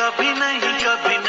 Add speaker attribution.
Speaker 1: कभी नहीं कभी